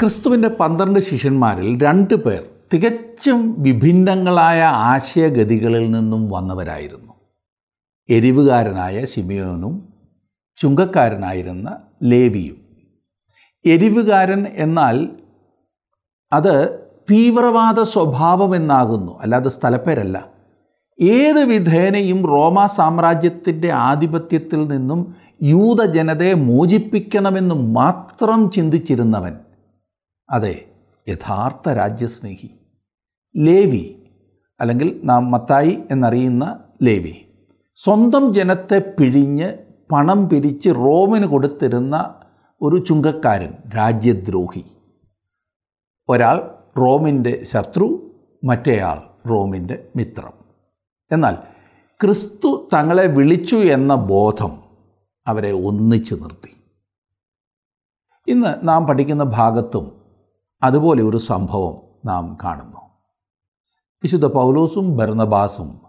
ക്രിസ്തുവിന്റെ പന്ത്രണ്ട് ശിഷ്യന്മാരിൽ രണ്ട് പേർ തികച്ചും വിഭിന്നങ്ങളായ ആശയഗതികളിൽ നിന്നും വന്നവരായിരുന്നു. എരിവുകാരനായ ശിമിയോനും ചുങ്കക്കാരനായിരുന്ന ലേവിയും. എരിവുകാരൻ എന്നാൽ അത് തീവ്രവാദ സ്വഭാവമെന്നാകുന്നു അല്ലാതെ സ്ഥലപ്പേരല്ല. ഏത് വിധേനയും റോമ സാമ്രാജ്യത്തിന്റെ ആധിപത്യത്തിൽ നിന്നും യൂത ജനതയെ മോചിപ്പിക്കണമെന്ന് മാത്രം ചിന്തിച്ചിരുന്നവൻ അതെ യഥാർത്ഥ രാജ്യസ്നേഹി. ലേവി അല്ലെങ്കിൽ നാം മത്തായി എന്നറിയുന്ന ലേവി. സ്വന്തം ജനത്തെ പിഴിഞ്ഞ് പണം പിരിച്ച് റോമിന് കൊടുത്തിരുന്ന ഒരു ചുങ്കക്കാരൻ രാജ്യദ്രോഹി. ഒരാൾ റോമിന്റെ ശത്രു മറ്റേയാൾ റോമിന്റെ മിത്രം. എന്നാൽ ക്രിസ്തു തങ്ങളെ വിളിച്ചു എന്ന ബോധം അവരെ ഒന്നിച്ചു നിർത്തി. ഇന്ന് നാം പഠിക്കുന്ന ഭാഗത്തും അതുപോലെ ഒരു സംഭവം നാം കാണുന്നു. വിശുദ്ധ പൗലോസും ഭരണബാസും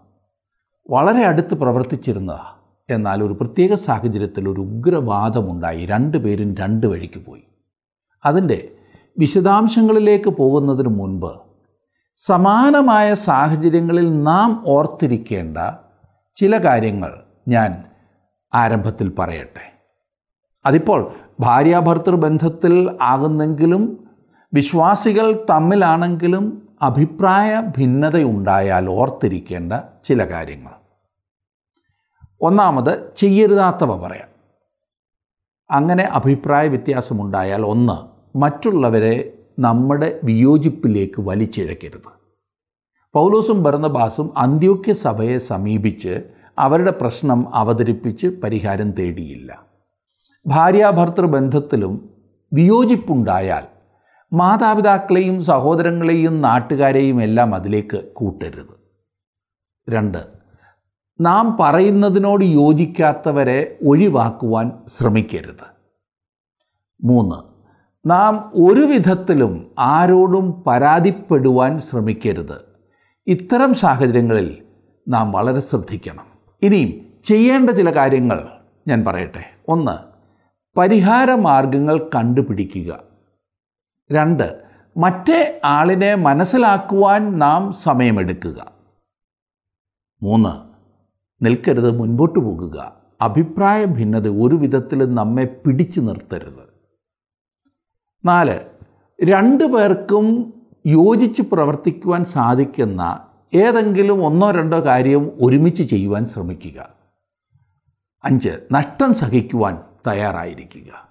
വളരെ അടുത്ത് പ്രവർത്തിച്ചിരുന്നതാണ് എന്നാൽ ഒരു പ്രത്യേക സാഹചര്യത്തിൽ ഒരു ഉഗ്രവാദമുണ്ടായി. രണ്ടുപേരും രണ്ട് വഴിക്ക് പോയി. അതിന്റെ വിശദാംശങ്ങളിലേക്ക് പോകുന്നതിന് മുൻപ് സമാനമായ സാഹചര്യങ്ങളിൽ നാം ഓർത്തിരിക്കേണ്ട ചില കാര്യങ്ങൾ ഞാൻ ആരംഭത്തിൽ പറയട്ടെ. അതിപ്പോൾ ഭാര്യാഭർത്തൃ ബന്ധത്തിൽ ആകുന്നെങ്കിലും വിശ്വാസികൾ തമ്മിലാണെങ്കിലും അഭിപ്രായ ഭിന്നതയുണ്ടായാൽ ഓർത്തിരിക്കേണ്ട ചില കാര്യങ്ങൾ. ഒന്നാമത് ചെയ്യരുതാത്തവ പറയാം. അങ്ങനെ അഭിപ്രായ വ്യത്യാസമുണ്ടായാൽ ഒന്ന് മറ്റുള്ളവരെ നമ്മുടെ വിയോജിപ്പിലേക്ക് വലിച്ചിഴക്കരുത്. പൗലോസും ഭരണബാസും അന്ത്യോക്യ സഭയെ സമീപിച്ച് അവരുടെ പ്രശ്നം അവതരിപ്പിച്ച് പരിഹാരം തേടിയില്ല. ഭാര്യാഭർത്തൃ ബന്ധത്തിലും വിയോജിപ്പുണ്ടായാൽ മാതാപിതാക്കളെയും സഹോദരങ്ങളെയും നാട്ടുകാരെയും എല്ലാം അതിലേക്ക് കൂട്ടരുത്. രണ്ട് നാം പറയുന്നതിനോട് യോജിക്കാത്തവരെ ഒഴിവാക്കുവാൻ ശ്രമിക്കരുത്. മൂന്ന് നാം ഒരു വിധത്തിലും ആരോടും പരാതിപ്പെടുവാൻ ശ്രമിക്കരുത്. ഇത്തരം സാഹചര്യങ്ങളിൽ നാം വളരെ ശ്രദ്ധിക്കണം. ഇനിയും ചെയ്യേണ്ട ചില കാര്യങ്ങൾ ഞാൻ പറയട്ടെ. ഒന്ന് പരിഹാര മാർഗങ്ങൾ കണ്ടുപിടിക്കുക. രണ്ട് മറ്റേ ആളിനെ മനസ്സിലാക്കുവാൻ നാം സമയമെടുക്കുക. മൂന്ന് നിൽക്കരുത് മുൻപോട്ട് പോകുക. അഭിപ്രായ ഭിന്നത ഒരു വിധത്തിലും നമ്മെ പിടിച്ചു നിർത്തരുത്. നാല് രണ്ടു പേർക്കും യോജിച്ച് പ്രവർത്തിക്കുവാൻ സാധിക്കുന്ന ഏതെങ്കിലും ഒന്നോ രണ്ടോ കാര്യം ഒരുമിച്ച് ചെയ്യുവാൻ ശ്രമിക്കുക. അഞ്ച് നഷ്ടം സഹിക്കുവാൻ തയ്യാറായിരിക്കുക.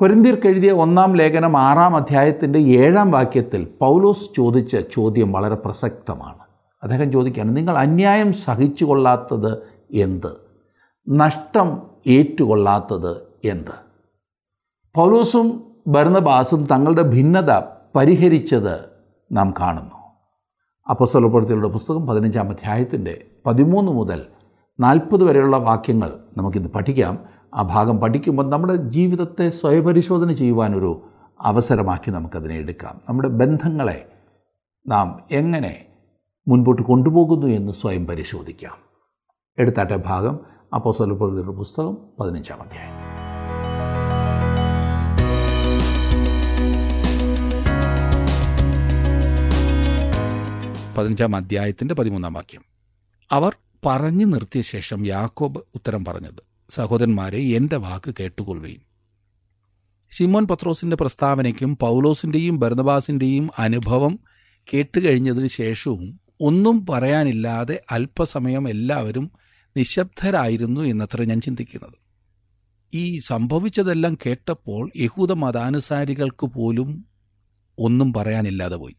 കൊരിന്തിയർക്ക് എഴുതിയ ഒന്നാം ലേഖനം ആറാം അധ്യായത്തിന്റെ ഏഴാം വാക്യത്തിൽ പൗലോസ് ചോദിച്ച ചോദ്യം വളരെ പ്രസക്തമാണ്. അദ്ദേഹം ചോദിക്കുകയാണ് നിങ്ങൾ അന്യായം സഹിച്ചു കൊള്ളാത്തത് എന്ത്? നഷ്ടം ഏറ്റുകൊള്ളാത്തത് എന്ത്? പൗലോസും ഭരണബാസും തങ്ങളുടെ ഭിന്നത പരിഹരിച്ചത് നാം കാണുന്നു. അപ്പസ്വലപ്പെടുത്തിയുള്ള പുസ്തകം പതിനഞ്ചാം അധ്യായത്തിന്റെ പതിമൂന്ന് മുതൽ നാൽപ്പത് വരെയുള്ള വാക്യങ്ങൾ നമുക്കിന്ന് പഠിക്കാം. ആ ഭാഗം പഠിക്കുമ്പോൾ നമ്മുടെ ജീവിതത്തെ സ്വയപരിശോധന ചെയ്യുവാനൊരു അവസരമാക്കി നമുക്കതിനെ എടുക്കാം. നമ്മുടെ ബന്ധങ്ങളെ നാം എങ്ങനെ മുൻപോട്ട് കൊണ്ടുപോകുന്നു എന്ന് സ്വയം പരിശോധിക്കാം. എടുത്താട്ടെ ഭാഗം അപ്പോൾ അപ്പോസ്വലപ്പെടുത്തിയുള്ള പുസ്തകം പതിനഞ്ചാം അധ്യായം. പതിനഞ്ചാം അധ്യായത്തിന്റെ പതിമൂന്നാം വാക്യം. അവർ പറഞ്ഞു നിർത്തിയ ശേഷം യാക്കോബ് ഉത്തരം പറഞ്ഞത് സഹോദരന്മാരെ എന്റെ വാക്ക് കേട്ടുകൊള്ളുകയും ശിമോൻ പത്രോസിന്റെ പ്രസ്താവനയ്ക്കും പൗലോസിന്റെയും ഭരണബാസിന്റെയും അനുഭവം കേട്ടുകഴിഞ്ഞതിന് ശേഷവും ഒന്നും പറയാനില്ലാതെ അല്പസമയം എല്ലാവരും നിശബ്ദരായിരുന്നു എന്നത്ര ഞാൻ ചിന്തിക്കുന്നത്. ഈ സംഭവിച്ചതെല്ലാം കേട്ടപ്പോൾ യഹൂദ മതാനുസാരികൾക്ക് പോലും ഒന്നും പറയാനില്ലാതെ പോയി.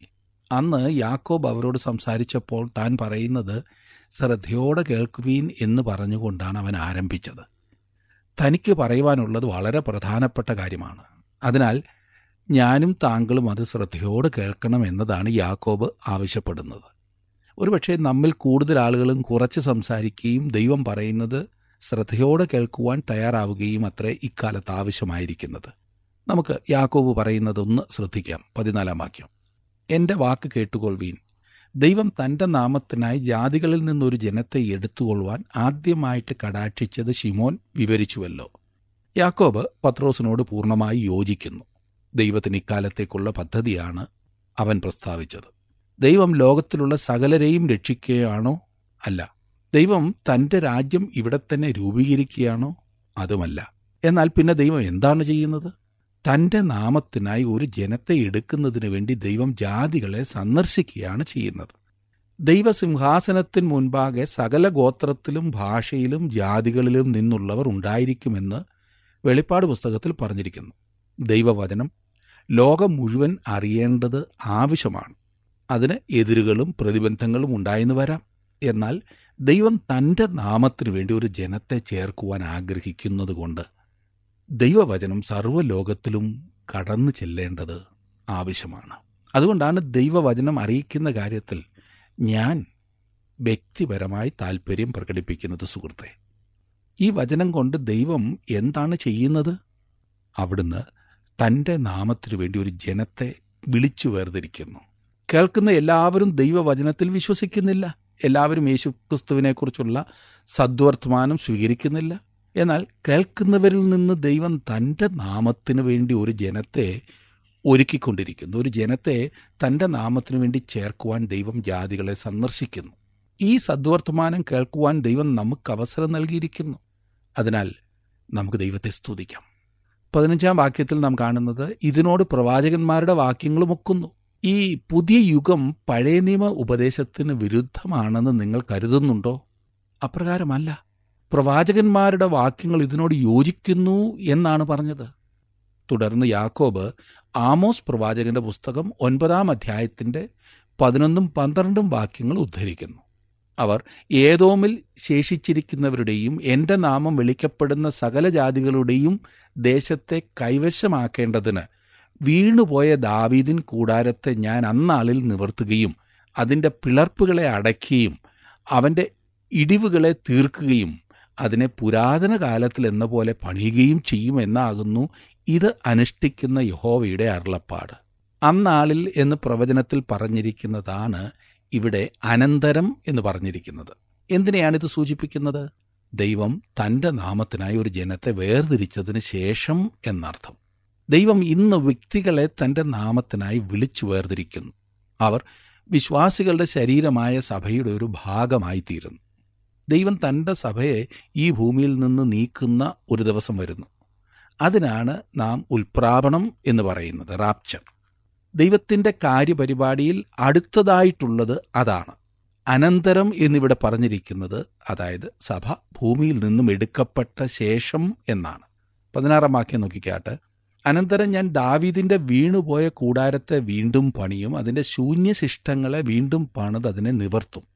അന്ന് യാക്കോബ് അവരോട് സംസാരിച്ചപ്പോൾ താൻ പറയുന്നത് ശ്രദ്ധയോടെ കേൾക്കുവീൻ എന്ന് പറഞ്ഞുകൊണ്ടാണ് അവൻ ആരംഭിച്ചത്. തനിക്ക് പറയുവാനുള്ളത് വളരെ പ്രധാനപ്പെട്ട കാര്യമാണ്. അതിനാൽ ഞാനും താങ്കളും അത് ശ്രദ്ധയോട് കേൾക്കണം എന്നതാണ് യാക്കോബ് ആവശ്യപ്പെടുന്നത്. ഒരുപക്ഷെ നമ്മിൽ കൂടുതൽ ആളുകളും കുറച്ച് സംസാരിക്കുകയും ദൈവം പറയുന്നത് ശ്രദ്ധയോടെ കേൾക്കുവാൻ തയ്യാറാവുകയും അത്രേ ഇക്കാലത്ത് ആവശ്യമായിരിക്കുന്നത്. നമുക്ക് യാക്കോബ് പറയുന്നതൊന്ന് ശ്രദ്ധിക്കാം. പതിനാലാം വാക്യം. എന്റെ വാക്ക് കേട്ടുകൊള്ളുവീൻ ദൈവം തന്റെ നാമത്തിനായി ജാതികളിൽ നിന്നൊരു ജനത്തെ എടുത്തുകൊള്ളുവാൻ ആദ്യമായിട്ട് കടാക്ഷിച്ചത് ശിമോൻ വിവരിച്ചുവല്ലോ. യാക്കോബ് പത്രോസിനോട് പൂർണമായി യോജിക്കുന്നു. ദൈവത്തിന് ഇക്കാലത്തേക്കുള്ള പദ്ധതിയാണ് അവൻ പ്രസ്താവിച്ചത്. ദൈവം ലോകത്തിലുള്ള സകലരെയും രക്ഷിക്കുകയാണോ? അല്ല. ദൈവം തന്റെ രാജ്യം ഇവിടെ തന്നെ രൂപീകരിക്കുകയാണോ? അതുമല്ല. എന്നാൽ പിന്നെ ദൈവം എന്താണ് ചെയ്യുന്നത്? തന്റെ നാമത്തിനായി ഒരു ജനത്തെ എടുക്കുന്നതിന് വേണ്ടി ദൈവം ജാതികളെ സന്ദർശിക്കുകയാണ് ചെയ്യുന്നത്. ദൈവസിംഹാസനത്തിന് മുൻപാകെ സകല ഗോത്രത്തിലും ഭാഷയിലും ജാതികളിലും നിന്നുള്ളവർ ഉണ്ടായിരിക്കുമെന്ന് വെളിപ്പാട് പുസ്തകത്തിൽ പറഞ്ഞിരിക്കുന്നു. ദൈവവചനം ലോകം മുഴുവൻ അറിയേണ്ടത് ആവശ്യമാണ്. അതിന് എതിരുകളും പ്രതിബന്ധങ്ങളും ഉണ്ടായെന്ന് വരാം. എന്നാൽ ദൈവം തന്റെ നാമത്തിനു വേണ്ടി ഒരു ജനത്തെ ചേർക്കുവാൻ ആഗ്രഹിക്കുന്നതുകൊണ്ട് ദൈവവചനം സർവലോകത്തിലും കടന്നു ചെല്ലേണ്ടത് ആവശ്യമാണ്. അതുകൊണ്ടാണ് ദൈവവചനം അറിയിക്കുന്ന കാര്യത്തിൽ ഞാൻ വ്യക്തിപരമായി താല്പര്യം പ്രകടിപ്പിക്കുന്നത് സുഹൃത്തെ. ഈ വചനം കൊണ്ട് ദൈവം എന്താണ് ചെയ്യുന്നത്? അവിടുന്ന് തന്റെ നാമത്തിനു വേണ്ടി ഒരു ജനത്തെ വിളിച്ചു വേർതിരിക്കുന്നു. കേൾക്കുന്ന എല്ലാവരും ദൈവവചനത്തിൽ വിശ്വസിക്കുന്നില്ല. എല്ലാവരും യേശുക്രിസ്തുവിനെക്കുറിച്ചുള്ള സദ്വർത്തമാനം സ്വീകരിക്കുന്നില്ല. എന്നാൽ കേൾക്കുന്നവരിൽ നിന്ന് ദൈവം തന്റെ നാമത്തിന് വേണ്ടി ഒരു ജനത്തെ ഒരുക്കിക്കൊണ്ടിരിക്കുന്നു. ഒരു ജനത്തെ തന്റെ നാമത്തിനു വേണ്ടി ചേർക്കുവാൻ ദൈവം ജാതികളെ സന്ദർശിക്കുന്നു. ഈ സദ്വർത്തമാനം കേൾക്കുവാൻ ദൈവം നമുക്ക് അവസരം നൽകിയിരിക്കുന്നു. അതിനാൽ നമുക്ക് ദൈവത്തെ സ്തുതിക്കാം. പതിനഞ്ചാം വാക്യത്തിൽ നാം കാണുന്നത് ഇതിനോട് പ്രവാചകന്മാരുടെ വാക്യങ്ങളും ഒക്കുന്നു. ഈ പുതിയ യുഗം പഴയ നിയമ ഉപദേശത്തിന് വിരുദ്ധമാണെന്ന് നിങ്ങൾ കരുതുന്നുണ്ടോ? അപ്രകാരമല്ല. പ്രവാചകന്മാരുടെ വാക്യങ്ങൾ ഇതിനോട് യോജിക്കുന്നു എന്നാണ് പറഞ്ഞത്. തുടർന്ന് യാക്കോബ് ആമോസ് പ്രവാചകന്റെ പുസ്തകം ഒൻപതാം അധ്യായത്തിന്റെ പതിനൊന്നും പന്ത്രണ്ടും വാക്യങ്ങൾ ഉദ്ധരിക്കുന്നു. അവർ ഏതോമിൽ ശേഷിച്ചിരിക്കുന്നവരുടെയും എന്റെ നാമം വിളിക്കപ്പെടുന്ന സകല ജാതികളുടെയും ദേശത്തെ കൈവശമാക്കേണ്ടതിന് വീണുപോയ ദാവീദിൻ കൂടാരത്തെ ഞാൻ അന്നാളിൽ നിവർത്തുകയും അതിന്റെ പിളർപ്പുകളെ അടയ്ക്കുകയും അവന്റെ ഇടിവുകളെ തീർക്കുകയും അതിനെ പുരാതന കാലത്തിൽ എന്ന പോലെ പണിയുകയും ചെയ്യുമെന്നാകുന്നു ഇത് അനുഷ്ഠിക്കുന്ന യഹോവയുടെ അരുളപ്പാട്. അന്നാളിൽ എന്ന് പ്രവചനത്തിൽ പറഞ്ഞിരിക്കുന്നതാണ് ഇവിടെ അനന്തരം എന്ന് പറഞ്ഞിരിക്കുന്നത്. എന്തിനെയാണ് ഇത് സൂചിപ്പിക്കുന്നത്? ദൈവം തന്റെ നാമത്തിനായി ഒരു ജനത്തെ വേർതിരിച്ചതിന് ശേഷം എന്നർത്ഥം. ദൈവം ഇന്ന് വ്യക്തികളെ തന്റെ നാമത്തിനായി വിളിച്ചു വേർതിരിക്കുന്നു. അവർ വിശ്വാസികളുടെ ശരീരമായ സഭയുടെ ഒരു ഭാഗമായി തീരുന്നു ദൈവം തന്റെ സഭയെ ഈ ഭൂമിയിൽ നിന്ന് നീക്കുന്ന ഒരു ദിവസം വരുന്നു. അതിനാണ് നാം ഉൽപ്രാപണം എന്ന് പറയുന്നത് റാപ്ചർ ദൈവത്തിന്റെ കാര്യപരിപാടിയിൽ അടുത്തതായിട്ടുള്ളത് അതാണ്. അനന്തരം എന്നിവിടെ പറഞ്ഞിരിക്കുന്നത് അതായത് സഭ ഭൂമിയിൽ നിന്നും എടുക്കപ്പെട്ട ശേഷം എന്നാണ്. പതിനാറാം വാക്യം നോക്കിക്കാട്ട്. അനന്തരം ഞാൻ ദാവീദിന്റെ വീണുപോയ കൂടാരത്തെ വീണ്ടും പണിയും അതിന്റെ ശൂന്യശിഷ്ടങ്ങളെ വീണ്ടും പണിത് അതിനെ നിവർത്തും.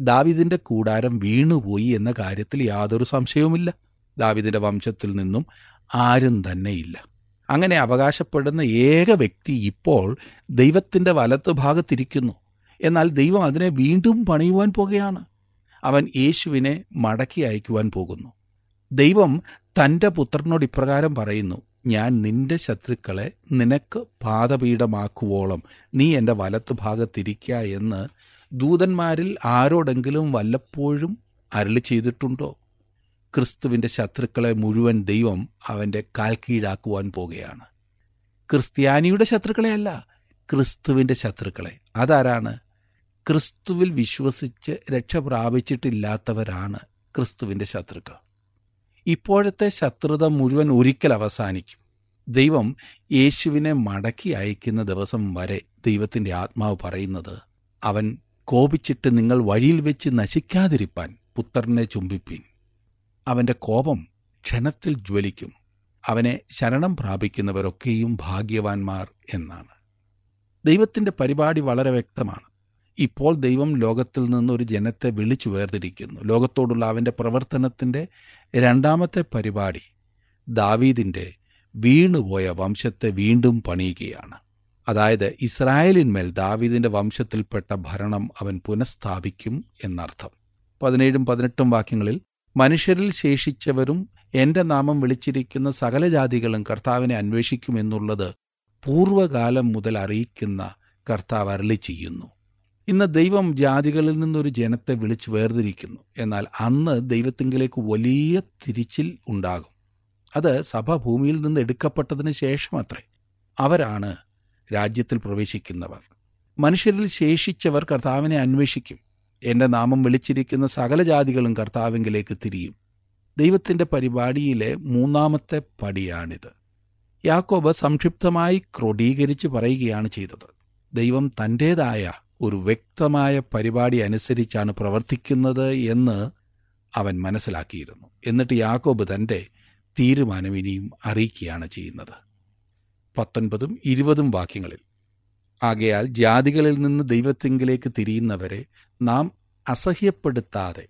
ദാവീദിന്റെ കൂടാരം വീണുപോയി എന്ന കാര്യത്തിൽ യാതൊരു സംശയവുമില്ല. ദാവീദിന്റെ വംശത്തിൽ നിന്നും ആരും തന്നെയില്ല. അങ്ങനെ അവകാശപ്പെടുന്ന ഏക വ്യക്തി ഇപ്പോൾ ദൈവത്തിന്റെ വലത്തുഭാഗത്തിരിക്കുന്നു. എന്നാൽ ദൈവം അതിനെ വീണ്ടും പണിയുവാൻ പോകുകയാണ്. അവൻ യേശുവിനെ മടക്കി അയക്കുവാൻ പോകുന്നു. ദൈവം തന്റെ പുത്രനോട് ഇപ്രകാരം പറയുന്നു ഞാൻ നിന്റെ ശത്രുക്കളെ നിനക്ക് പാതപീഠമാക്കുവോളം നീ എന്റെ വലത്തുഭാഗത്തിരിക്ക എന്ന് ദൂതന്മാരിൽ ആരോടെങ്കിലും വല്ലപ്പോഴും അരളി ചെയ്തിട്ടുണ്ടോ? ക്രിസ്തുവിന്റെ ശത്രുക്കളെ മുഴുവൻ ദൈവം അവന്റെ കാൽ കീഴാക്കുവാൻ പോകുകയാണ്. ക്രിസ്ത്യാനിയുടെ ശത്രുക്കളെ അല്ല ക്രിസ്തുവിന്റെ ശത്രുക്കളെ. അതാരാണ്? ക്രിസ്തുവിൽ വിശ്വസിച്ച് രക്ഷ പ്രാപിച്ചിട്ടില്ലാത്തവരാണ് ക്രിസ്തുവിന്റെ ശത്രുക്കൾ. ഇപ്പോഴത്തെ ശത്രുത മുഴുവൻ ഒരിക്കൽ അവസാനിക്കും. ദൈവം യേശുവിനെ മടക്കി അയക്കുന്ന ദിവസം വരെ ദൈവത്തിന്റെ ആത്മാവ് പറയുന്നത് അവൻ കോപിച്ചിട്ട് നിങ്ങൾ വഴിയിൽ വെച്ച് നശിക്കാതിരിപ്പാൻ പുത്രനെ ചുംബിപ്പിൻ. അവന്റെ കോപം ക്ഷണത്തിൽ ജ്വലിക്കും. അവനെ ശരണം പ്രാപിക്കുന്നവരൊക്കെയും ഭാഗ്യവാന്മാർ എന്നാണ്. ദൈവത്തിന്റെ പരിപാടി വളരെ വ്യക്തമാണ്. ഇപ്പോൾ ദൈവം ലോകത്തിൽ നിന്ന് ഒരു ജനത്തെ വിളിച്ചു വേർതിരിക്കുന്നു. ലോകത്തോടുള്ള അവന്റെ പ്രവർത്തനത്തിന്റെ രണ്ടാമത്തെ പരിപാടി ദാവീദിന്റെ വീണുപോയ വംശത്തെ വീണ്ടും പണിയുകയാണ്. അതായത് ഇസ്രായേലിന്മേൽ ദാവീദിന്റെ വംശത്തിൽപ്പെട്ട ഭരണം അവൻ പുനഃസ്ഥാപിക്കും എന്നർത്ഥം. പതിനേഴും പതിനെട്ടും വാക്യങ്ങളിൽ മനുഷ്യരിൽ ശേഷിച്ചവരും എന്റെ നാമം വിളിച്ചിരിക്കുന്ന സകല ജാതികളും കർത്താവിനെ അന്വേഷിക്കുമെന്നുള്ളത് പൂർവകാലം മുതൽ അറിയിക്കുന്ന കർത്താവ് അരളി ചെയ്യുന്നു. ഇന്ന് ദൈവം ജാതികളിൽ നിന്നൊരു ജനത്തെ വിളിച്ച് വേർതിരിക്കുന്നു. എന്നാൽ അന്ന് ദൈവത്തിങ്കിലേക്ക് വലിയ തിരിച്ചിൽ ഉണ്ടാകും. അത് സഭ ഭൂമിയിൽ നിന്ന് എടുക്കപ്പെട്ടതിന് ശേഷം അത്രേ അവരാണ് രാജ്യത്തിൽ പ്രവേശിക്കുന്നവർ. മനുഷ്യരിൽ ശേഷിച്ചവർ കർത്താവിനെ അന്വേഷിക്കും. എന്റെ നാമം വിളിച്ചിരിക്കുന്ന സകല ജാതികളും കർത്താവിങ്കിലേക്ക് തിരിയും. ദൈവത്തിന്റെ പരിപാടിയിലെ മൂന്നാമത്തെ പടിയാണിത്. യാക്കോബ് സംക്ഷിപ്തമായി ക്രോഡീകരിച്ച് പറയുകയാണ് ചെയ്തത്. ദൈവം തന്റേതായ ഒരു വ്യക്തമായ പരിപാടി അനുസരിച്ചാണ് പ്രവർത്തിക്കുന്നത് എന്ന് അവൻ മനസ്സിലാക്കിയിരുന്നു. എന്നിട്ട് യാക്കോബ് തന്റെ തീരുമാനം ഇനിയും അറിയിക്കുകയാണ് ചെയ്യുന്നത്. പത്തൊൻപതും ഇരുപതും വാക്യങ്ങളിൽ. ആകയാൽ ജാതികളിൽ നിന്ന് ദൈവത്തിങ്കിലേക്ക് തിരിയുന്നവരെ നാം അസഹ്യപ്പെടുത്താതെ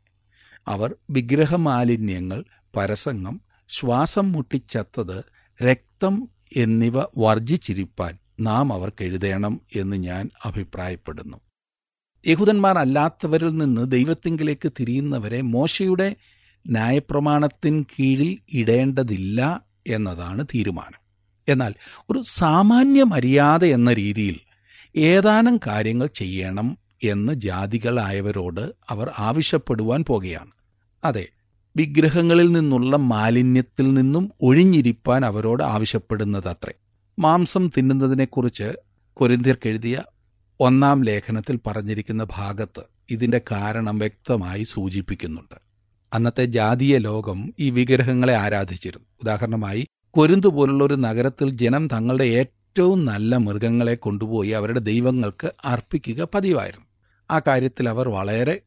അവർ വിഗ്രഹമാലിന്യങ്ങൾ പരസംഗം ശ്വാസം മുട്ടിച്ചത്തത് രക്തം എന്നിവ വർജിച്ചിരിപ്പാൻ നാം അവർക്ക് എഴുതേണം എന്ന് ഞാൻ അഭിപ്രായപ്പെടുന്നു. യഹൂദന്മാർ അല്ലാത്തവരിൽ നിന്ന് ദൈവത്തിങ്കിലേക്ക് തിരിയുന്നവരെ മോശയുടെ ന്യായപ്രമാണത്തിൻ കീഴിൽ ഇടേണ്ടതില്ല എന്നതാണ് തീരുമാനം. എന്നാൽ ഒരു സാമാന്യ മര്യാദ എന്ന രീതിയിൽ ഏതാനും കാര്യങ്ങൾ ചെയ്യണം എന്ന് ജാതികളായവരോട് അവർ ആവശ്യപ്പെടുവാൻ പോകുകയാണ്. അതെ വിഗ്രഹങ്ങളിൽ നിന്നുള്ള മാലിന്യത്തിൽ നിന്നും ഒഴിഞ്ഞിരിപ്പാൻ അവരോട് ആവശ്യപ്പെടുന്നതത്രേ. മാംസം തിന്നുന്നതിനെക്കുറിച്ച് കൊരിന്തിയർക്കെഴുതിയ ഒന്നാം ലേഖനത്തിൽ പറഞ്ഞിരിക്കുന്ന ഭാഗത്ത് ഇതിന്റെ കാരണം വ്യക്തമായി സൂചിപ്പിക്കുന്നുണ്ട്. അന്നത്തെ ജാതീയ ലോകം ഈ വിഗ്രഹങ്ങളെ ആരാധിച്ചിരുന്നു. ഉദാഹരണമായി കൊരിന്തു പോലുള്ള ഒരു നഗരത്തിൽ ജനം തങ്ങളുടെ ഏറ്റവും നല്ല മൃഗങ്ങളെ കൊണ്ടുപോയി അവരുടെ ദൈവങ്ങൾക്ക് അർപ്പിക്കുക പതിവായിരുന്നു. ആ കാര്യത്തിൽ അവർ വളരെ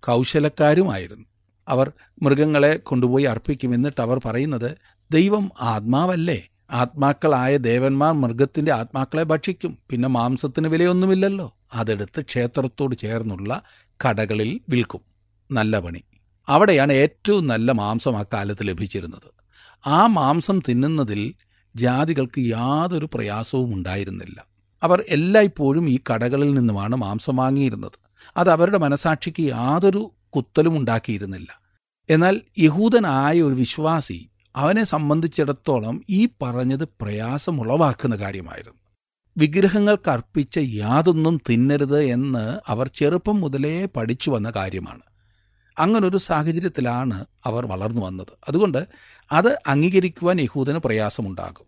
കൗശലക്കാരുമായിരുന്നു. അവർ മൃഗങ്ങളെ കൊണ്ടുപോയി അർപ്പിക്കും എന്നിട്ട് അവർ പറയുന്നത് ദൈവം ആത്മാവല്ലേ? ആത്മാക്കളായ ദേവന്മാർ മൃഗത്തിന്റെ ആത്മാക്കളെ ഭക്ഷിക്കും. പിന്നെ മാംസത്തിന് വിലയൊന്നുമില്ലല്ലോ. അതെടുത്ത് ക്ഷേത്രത്തോട് ചേർന്നുള്ള കടകളിൽ വിൽക്കും. നല്ല പണി. അവിടെയാണ് ഏറ്റവും നല്ല മാംസം ആ കാലത്ത് ലഭിച്ചിരുന്നത്. ആ മാംസം തിന്നുന്നതിൽ ജാതികൾക്ക് യാതൊരു പ്രയാസവും ഉണ്ടായിരുന്നില്ല. അവർ എല്ലായ്പ്പോഴും ഈ കടകളിൽ നിന്നുമാണ് മാംസം വാങ്ങിയിരുന്നത്. അത് അവരുടെ മനസാക്ഷിക്ക് യാതൊരു കുത്തലും ഉണ്ടാക്കിയിരുന്നില്ല. എന്നാൽ യഹൂദനായ ഒരു വിശ്വാസി അവനെ സംബന്ധിച്ചിടത്തോളം ഈ പറഞ്ഞത് പ്രയാസമുളവാക്കുന്ന കാര്യമായിരുന്നു. വിഗ്രഹങ്ങൾക്ക് അർപ്പിച്ച യാതൊന്നും തിന്നരുത് എന്ന് അവർ ചെറുപ്പം മുതലേ പഠിച്ചു വന്ന കാര്യമാണ്. അങ്ങനൊരു സാഹചര്യത്തിലാണ് അവർ വളർന്നു വന്നത്. അതുകൊണ്ട് അത് അംഗീകരിക്കുവാൻ യഹൂദന് പ്രയാസമുണ്ടാകും.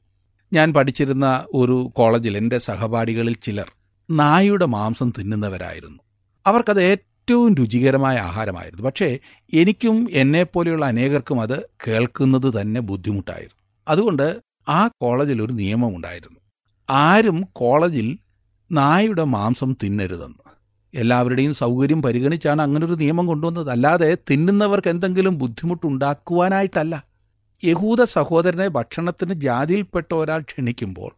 ഞാൻ പഠിച്ചിരുന്ന ഒരു കോളേജിൽ എന്റെ സഹപാഠികളിൽ ചിലർ നായയുടെ മാംസം തിന്നുന്നവരായിരുന്നു. അവർക്കത് ഏറ്റവും രുചികരമായ ആഹാരമായിരുന്നു. പക്ഷേ എനിക്കും എന്നെപ്പോലെയുള്ള അനേകർക്കും അത് കേൾക്കുന്നത് തന്നെ ബുദ്ധിമുട്ടായിരുന്നു. അതുകൊണ്ട് ആ കോളേജിൽ ഒരു നിയമമുണ്ടായിരുന്നു. ആരും കോളേജിൽ നായയുടെ മാംസം തിന്നരുതെന്ന്. എല്ലാവരുടെയും സൗകര്യം പരിഗണിച്ചാണ് അങ്ങനൊരു നിയമം കൊണ്ടുവന്നത്. അല്ലാതെ തിന്നുന്നവർക്ക് എന്തെങ്കിലും ബുദ്ധിമുട്ടുണ്ടാക്കുവാനായിട്ടല്ല. യഹൂദ സഹോദരനെ ഭക്ഷണത്തിന് ജാതിയിൽപ്പെട്ട ഒരാൾ ക്ഷണിക്കുമ്പോൾ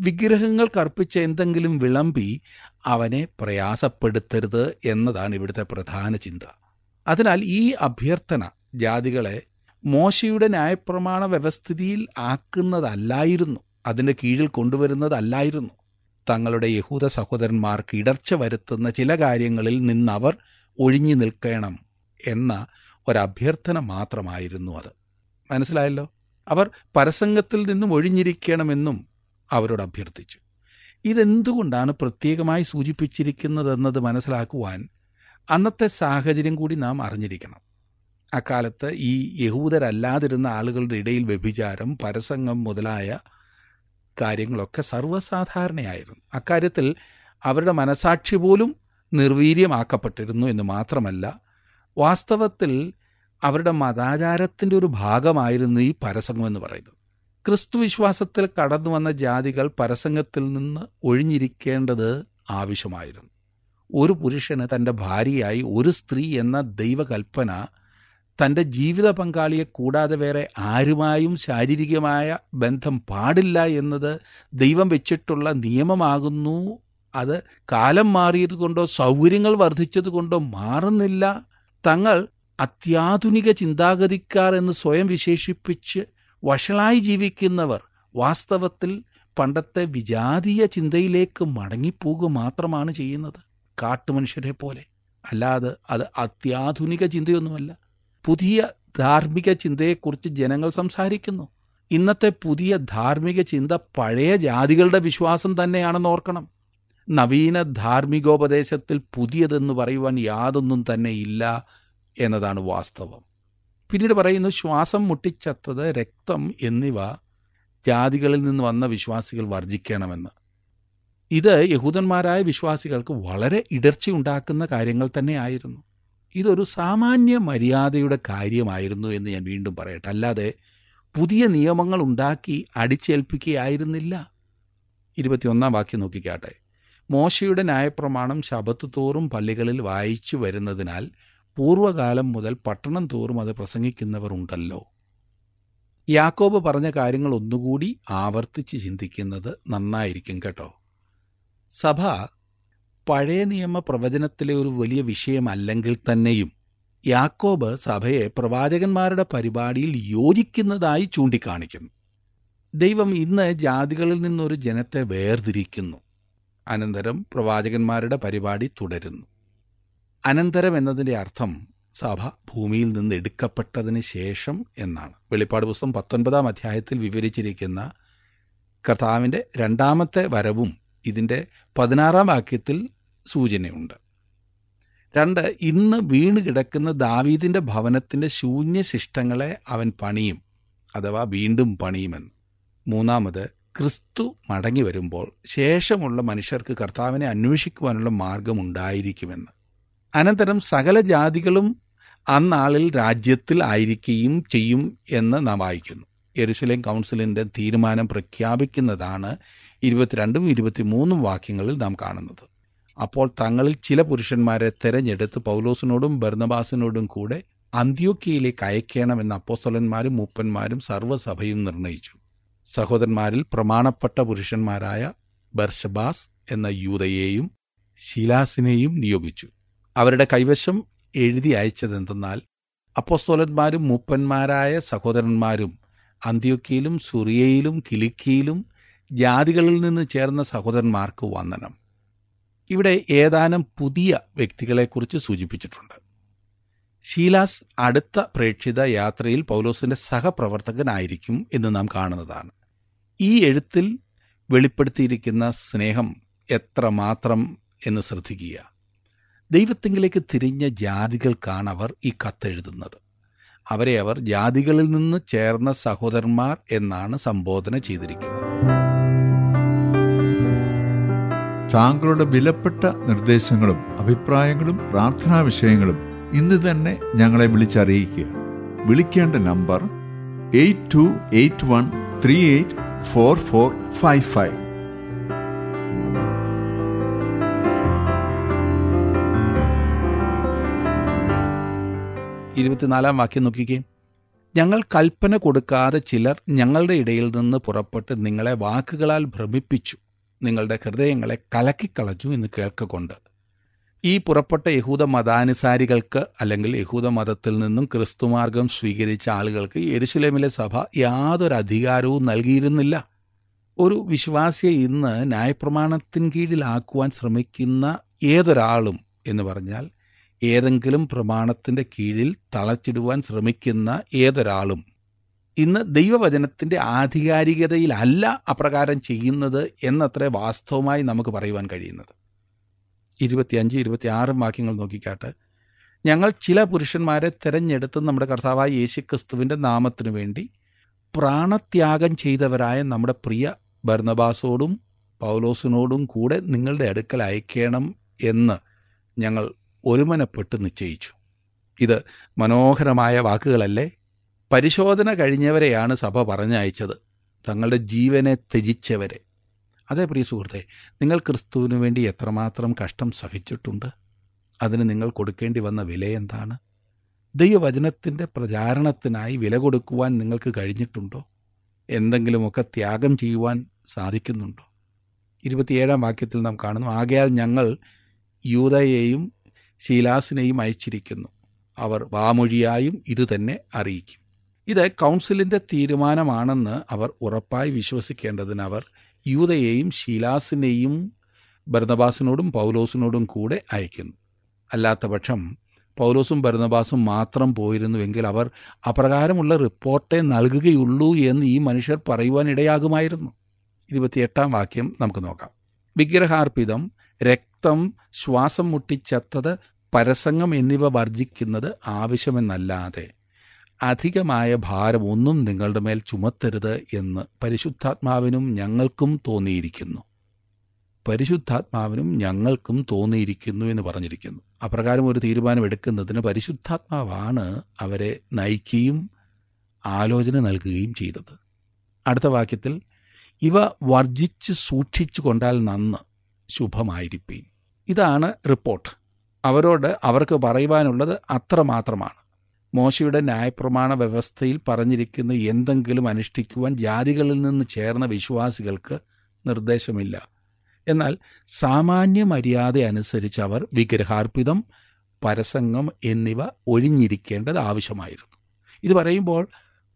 വിഗ്രഹങ്ങൾ അർപ്പിച്ച എന്തെങ്കിലും വിളമ്പി അവനെ പ്രയാസപ്പെടുത്തരുത് എന്നതാണ് ഇവിടുത്തെ പ്രധാന ചിന്ത. അതിനാൽ ഈ അഭ്യർത്ഥന ജാതികളെ മോശയുടെ ന്യായപ്രമാണ വ്യവസ്ഥിതിയിൽ ആക്കുന്നതല്ലായിരുന്നു. അതിന്റെ കീഴിൽ കൊണ്ടുവരുന്നതല്ലായിരുന്നു. തങ്ങളുടെ യഹൂദ സഹോദരന്മാർക്ക് ഇടർച്ച വരുത്തുന്ന ചില കാര്യങ്ങളിൽ നിന്നവർ ഒഴിഞ്ഞു നിൽക്കണം എന്ന ഒരഭ്യർത്ഥന മാത്രമായിരുന്നു അത്. മനസ്സിലായല്ലോ? അവർ പരസംഗത്തിൽ നിന്നും ഒഴിഞ്ഞിരിക്കണമെന്നും അവരോട് അഭ്യർത്ഥിച്ചു. ഇതെന്തുകൊണ്ടാണ് പ്രത്യേകമായി സൂചിപ്പിച്ചിരിക്കുന്നതെന്നത് മനസ്സിലാക്കുവാൻ അന്നത്തെ സാഹചര്യം കൂടി നാം അറിഞ്ഞിരിക്കണം. അക്കാലത്ത് ഈ യഹൂദരല്ലാതിരുന്ന ആളുകളുടെ ഇടയിൽ വ്യഭിചാരം പരസംഗം മുതലായ കാര്യങ്ങളൊക്കെ സർവസാധാരണയായിരുന്നു. അക്കാര്യത്തിൽ അവരുടെ മനസാക്ഷി പോലും നിർവീര്യമാക്കപ്പെട്ടിരുന്നു എന്ന് മാത്രമല്ല വാസ്തവത്തിൽ അവരുടെ മതാചാരത്തിന്റെ ഒരു ഭാഗമായിരുന്നു ഈ പരസംഗം എന്ന് പറയുന്നത്. ക്രിസ്തു വിശ്വാസത്തിൽ കടന്നു വന്ന ജാതികൾ പരസംഗത്തിൽ നിന്ന് ഒഴിഞ്ഞിരിക്കേണ്ടത് ആവശ്യമായിരുന്നു. ഒരു പുരുഷന് തന്റെ ഭാര്യയായി ഒരു സ്ത്രീ എന്ന ദൈവകൽപ്പന തന്റെ ജീവിത പങ്കാളിയെ കൂടാതെ വേറെ ആരുമായും ശാരീരികമായ ബന്ധം പാടില്ല എന്നത് ദൈവം വെച്ചിട്ടുള്ള നിയമമാകുന്നു. അത് കാലം മാറിയത് കൊണ്ടോ സൗകര്യങ്ങൾ വർദ്ധിച്ചത് കൊണ്ടോ മാറുന്നില്ല. തങ്ങൾ അത്യാധുനിക ചിന്താഗതിക്കാർ എന്ന് സ്വയം വിശേഷിപ്പിച്ച് വഷളായി ജീവിക്കുന്നവർ വാസ്തവത്തിൽ പണ്ടത്തെ വിജാതീയ ചിന്തയിലേക്ക് മടങ്ങിപ്പോകുക മാത്രമാണ് ചെയ്യുന്നത്. കാട്ടുമനുഷ്യരെ പോലെ. അല്ലാതെ അത് അത്യാധുനിക ചിന്തയൊന്നുമല്ല. പുതിയ ധാർമ്മിക ചിന്തയെക്കുറിച്ച് ജനങ്ങൾ സംസാരിക്കുന്നു. ഇന്നത്തെ പുതിയ ധാർമ്മിക ചിന്ത പഴയ ജാതികളുടെ വിശ്വാസം തന്നെയാണെന്ന് ഓർക്കണം. നവീന ധാർമ്മികോപദേശത്തിൽ പുതിയതെന്ന് പറയുവാൻ യാതൊന്നും തന്നെ ഇല്ല എന്നതാണ് വാസ്തവം. പിന്നീട് പറയുന്നു ശ്വാസം മുട്ടിച്ചത്തത് രക്തം എന്നിവ ജാതികളിൽ നിന്ന് വന്ന വിശ്വാസികൾ വർജിക്കണമെന്ന് ഇത് യഹൂദന്മാരായ വിശ്വാസികൾക്ക് വളരെ ഇടർച്ചയുണ്ടാക്കുന്ന കാര്യങ്ങൾ തന്നെയായിരുന്നു. ഇതൊരു സാമാന്യ മര്യാദയുടെ കാര്യമായിരുന്നു എന്ന് ഞാൻ വീണ്ടും പറയട്ടെ. അല്ലാതെ പുതിയ നിയമങ്ങൾ ഉണ്ടാക്കി അടിച്ചേൽപ്പിക്കുകയായിരുന്നില്ല. ഇരുപത്തിയൊന്നാം വാക്യം നോക്കിക്കാട്ടെ. മോശയുടെ ന്യായപ്രമാണം ശബത്ത് തോറും പള്ളികളിൽ വായിച്ചു വരുന്നതിനാൽ പൂർവകാലം മുതൽ പട്ടണം തോറും അത് പ്രസംഗിക്കുന്നവർ ഉണ്ടല്ലോ. യാക്കോബ് പറഞ്ഞ കാര്യങ്ങൾ ഒന്നുകൂടി ആവർത്തിച്ച് ചിന്തിക്കുന്നത് നന്നായിരിക്കും കേട്ടോ. സഭ പഴയ നിയമ പ്രവചനത്തിലെ ഒരു വലിയ വിഷയമല്ലെങ്കിൽ തന്നെയും യാക്കോബ് സഭയെ പ്രവാചകന്മാരുടെ പരിപാടിയിൽ യോജിക്കുന്നതായി ചൂണ്ടിക്കാണിക്കുന്നു. ദൈവം ഇന്ന് ജാതികളിൽ നിന്നൊരു ജനത്തെ വേർതിരിക്കുന്നു. അനന്തരം പ്രവാചകന്മാരുടെ പരിപാടി തുടരുന്നു. അനന്തരം എന്നതിന്റെ അർത്ഥം സഭ ഭൂമിയിൽ നിന്ന് എടുക്കപ്പെട്ടതിന് ശേഷം എന്നാണ്. വെളിപ്പാട് പുസ്തകം പത്തൊൻപതാം അധ്യായത്തിൽ വിവരിച്ചിരിക്കുന്ന കർത്താവിന്റെ രണ്ടാമത്തെ വരവും ഇതിന്റെ പതിനാറാം വാക്യത്തിൽ സൂചനയുണ്ട്. രണ്ട് ഇന്ന് വീണ് കിടക്കുന്ന ദാവീദിന്റെ ഭവനത്തിന്റെ ശൂന്യശിഷ്ടങ്ങളെ അവൻ പണിയും അഥവാ വീണ്ടും പണിയുമെന്ന്. മൂന്നാമത് ക്രിസ്തു മടങ്ങി വരുമ്പോൾ ശേഷമുള്ള മനുഷ്യർക്ക് കർത്താവിനെ അന്വേഷിക്കുവാനുള്ള മാർഗമുണ്ടായിരിക്കുമെന്ന്. അനന്തരം സകല ജാതികളും അന്നാളിൽ രാജ്യത്തിൽ ആയിരിക്കുകയും ചെയ്യും എന്ന് നാം വായിക്കുന്നു. യെരുസലേം കൗൺസിലിന്റെ തീരുമാനം പ്രഖ്യാപിക്കുന്നതാണ് ഇരുപത്തിരണ്ടും ഇരുപത്തിമൂന്നും വാക്യങ്ങളിൽ നാം കാണുന്നത്. അപ്പോൾ തങ്ങളിൽ ചില പുരുഷന്മാരെ തെരഞ്ഞെടുത്ത് പൗലോസിനോടും ബർണബാസിനോടും കൂടെ അന്ത്യോക്കിയയിലേക്ക് അയക്കണമെന്ന് അപ്പോസ്തലന്മാരും മൂപ്പന്മാരും സർവസഭയും നിർണയിച്ചു. സഹോദരന്മാരിൽ പ്രമാണപ്പെട്ട പുരുഷന്മാരായ ബർഷബാസ് എന്ന യൂതയെയും ശിലാസിനെയും നിയോഗിച്ചു. അവരുടെ കൈവശം എഴുതി അയച്ചതെന്തെന്നാൽ അപ്പോസ്തോലന്മാരും മൂപ്പന്മാരായ സഹോദരന്മാരും അന്ത്യോക്കിയിലും സുറിയയിലും കിലിക്കിയിലും ജാതികളിൽ നിന്ന് ചേർന്ന സഹോദരന്മാർക്ക് വന്ദനം. ഇവിടെ ഏതാനും പുതിയ വ്യക്തികളെക്കുറിച്ച് സൂചിപ്പിച്ചിട്ടുണ്ട്. ഷീലാസ് അടുത്ത പ്രേക്ഷിത യാത്രയിൽ പൗലോസിന്റെ സഹപ്രവർത്തകനായിരിക്കും എന്ന് നാം കാണുന്നതാണ്. ഈ എഴുത്തിൽ വെളിപ്പെടുത്തിയിരിക്കുന്ന സ്നേഹം എത്രമാത്രം എന്ന് ശ്രദ്ധിക്കുക. ദൈവത്തിങ്കിലേക്ക് തിരിഞ്ഞ ജാതികൾക്കാണ് അവർ ഈ കത്തെഴുതുന്നത് അവരെ അവർ ജാതികളിൽ നിന്ന് ചേർന്ന സഹോദരന്മാർ എന്നാണ് സംബോധന ചെയ്തിരിക്കുന്നത്. താങ്കളുടെ വിലപ്പെട്ട നിർദ്ദേശങ്ങളും അഭിപ്രായങ്ങളും പ്രാർത്ഥനാ വിഷയങ്ങളും ഇന്ന് തന്നെ ഞങ്ങളെ വിളിച്ചറിയിക്കുക. വിളിക്കേണ്ട number eight two eight one three eight four four five five. ഇരുപത്തിനാലാം വാക്യം നോക്കിക്കേ. ഞങ്ങൾ കൽപ്പന കൊടുക്കാതെ ചിലർ ഞങ്ങളുടെ ഇടയിൽ നിന്ന് പുറപ്പെട്ട് നിങ്ങളെ വാക്കുകളാൽ ഭ്രമിപ്പിച്ചു. നിങ്ങളുടെ ഹൃദയങ്ങളെ കലക്കിക്കളഞ്ഞു എന്ന് കേൾക്കൊണ്ട് ഈ പുറപ്പെട്ട യഹൂദ മതാനുസാരികൾക്ക് അല്ലെങ്കിൽ യഹൂദ മതത്തിൽ നിന്നും ക്രിസ്തുമാർഗം സ്വീകരിച്ച ആളുകൾക്ക് യെരുശലേമിലെ സഭ യാതൊരു അധികാരവും നൽകിയിരുന്നില്ല. ഒരു വിശ്വാസിയെ ഇന്ന് ന്യായപ്രമാണത്തിൻ കീഴിലാക്കുവാൻ ശ്രമിക്കുന്ന ഏതൊരാളും എന്ന് പറഞ്ഞാൽ ഏതെങ്കിലും പ്രമാണത്തിന്റെ കീഴിൽ തളച്ചിടുവാൻ ശ്രമിക്കുന്ന ഏതൊരാളും ഇന്ന് ദൈവവചനത്തിന്റെ ആധികാരികതയിലല്ല അപ്രകാരം ചെയ്യുന്നത് എന്നത്ര വാസ്തവമായി നമുക്ക് പറയുവാൻ കഴിയുന്നത്. ഇരുപത്തിയഞ്ച് ഇരുപത്തിയാറും വാക്യങ്ങൾ നോക്കിക്കാട്ട്. ഞങ്ങൾ ചില പുരുഷന്മാരെ തിരഞ്ഞെടുത്ത് നമ്മുടെ കർത്താവായ യേശു ക്രിസ്തുവിന്റെ നാമത്തിനു വേണ്ടി പ്രാണത്യാഗം ചെയ്തവരായ നമ്മുടെ പ്രിയ ഭരണബാസോടും പൗലോസിനോടും കൂടെ നിങ്ങളുടെ അടുക്കൽ അയക്കണം എന്ന് ഞങ്ങൾ ഒരുമനപ്പെട്ട് നിശ്ചയിച്ചു. ഇത് മനോഹരമായ വാക്കുകളല്ലേ? പരിശോധന കഴിഞ്ഞവരെയാണ് സഭ പറഞ്ഞയച്ചത്. തങ്ങളുടെ ജീവനെ ത്യജിച്ചവരെ. അതേ പ്രിയ സുഹൃത്തെ നിങ്ങൾ ക്രിസ്തുവിന് വേണ്ടി എത്രമാത്രം കഷ്ടം സഹിച്ചിട്ടുണ്ട്? അതിന് നിങ്ങൾ കൊടുക്കേണ്ടി വന്ന വില എന്താണ്? ദൈവവചനത്തിന്റെ പ്രചാരണത്തിനായി വില കൊടുക്കുവാൻ നിങ്ങൾക്ക് കഴിഞ്ഞിട്ടുണ്ടോ? എന്തെങ്കിലുമൊക്കെ ത്യാഗം ചെയ്യുവാൻ സാധിക്കുന്നുണ്ടോ? ഇരുപത്തിയേഴാം വാക്യത്തിൽ നാം കാണുന്നു ആകയാൽ ഞങ്ങൾ യൂതയെയും ശീലാസിനെയും അയച്ചിരിക്കുന്നു. അവർ വാമൊഴിയായും ഇതുതന്നെ അറിയിക്കും. ഇത് കൗൺസിലിന്റെ തീരുമാനമാണെന്ന് അവർ ഉറപ്പായി വിശ്വസിക്കേണ്ടതിന് അവർ യൂതയെയും ശീലാസിനെയും ഭരണബാസിനോടും പൗലോസിനോടും കൂടെ അയക്കുന്നു. അല്ലാത്തപക്ഷം പൗലോസും ഭരണബാസും മാത്രം പോയിരുന്നുവെങ്കിൽ അവർ അപ്രകാരമുള്ള റിപ്പോർട്ടേ നൽകുകയുള്ളൂ എന്ന് ഈ മനുഷ്യർ പറയുവാനിടയാകുമായിരുന്നു. ഇരുപത്തിയെട്ടാം വാക്യം നമുക്ക് നോക്കാം. വിഗ്രഹാർപ്പിതം രക്തം ശ്വാസം മുട്ടിച്ചത്തത് പരസംഗം എന്നിവ വർജിക്കുന്നത് ആവശ്യമെന്നല്ലാതെ അധികമായ ഭാരമൊന്നും നിങ്ങളുടെ മേൽ ചുമത്തരുത് എന്ന് പരിശുദ്ധാത്മാവിനും ഞങ്ങൾക്കും തോന്നിയിരിക്കുന്നു. പരിശുദ്ധാത്മാവിനും ഞങ്ങൾക്കും തോന്നിയിരിക്കുന്നു എന്ന് പറഞ്ഞിരിക്കുന്നു. അപ്രകാരം ഒരു തീരുമാനം എടുക്കുന്നതിന് പരിശുദ്ധാത്മാവാണ് അവരെ നയിക്കുകയും ആലോചന നൽകുകയും ചെയ്തത്. അടുത്ത വാക്യത്തിൽ ഇവ വർജിച്ച് സൂക്ഷിച്ചു കൊണ്ടാൽ നന്ന് ശുഭമായിരിക്കും ഇതാണ് റിപ്പോർട്ട്. അവരോട് അവർക്ക് പറയുവാനുള്ളത് അത്രമാത്രമാണ്. മോശയുടെ ന്യായപ്രമാണ വ്യവസ്ഥയിൽ പറഞ്ഞിരിക്കുന്ന എന്തെങ്കിലും അനുഷ്ഠിക്കുവാൻ ജാതികളിൽ നിന്ന് ചേർന്ന വിശ്വാസികൾക്ക് നിർദ്ദേശമില്ല. എന്നാൽ സാമാന്യ മര്യാദ അനുസരിച്ച് അവർ വിഗ്രഹാർപ്പിതം പരസംഗം എന്നിവ ഒഴിഞ്ഞിരിക്കേണ്ടത് ആവശ്യമായിരുന്നു. ഇത് പറയുമ്പോൾ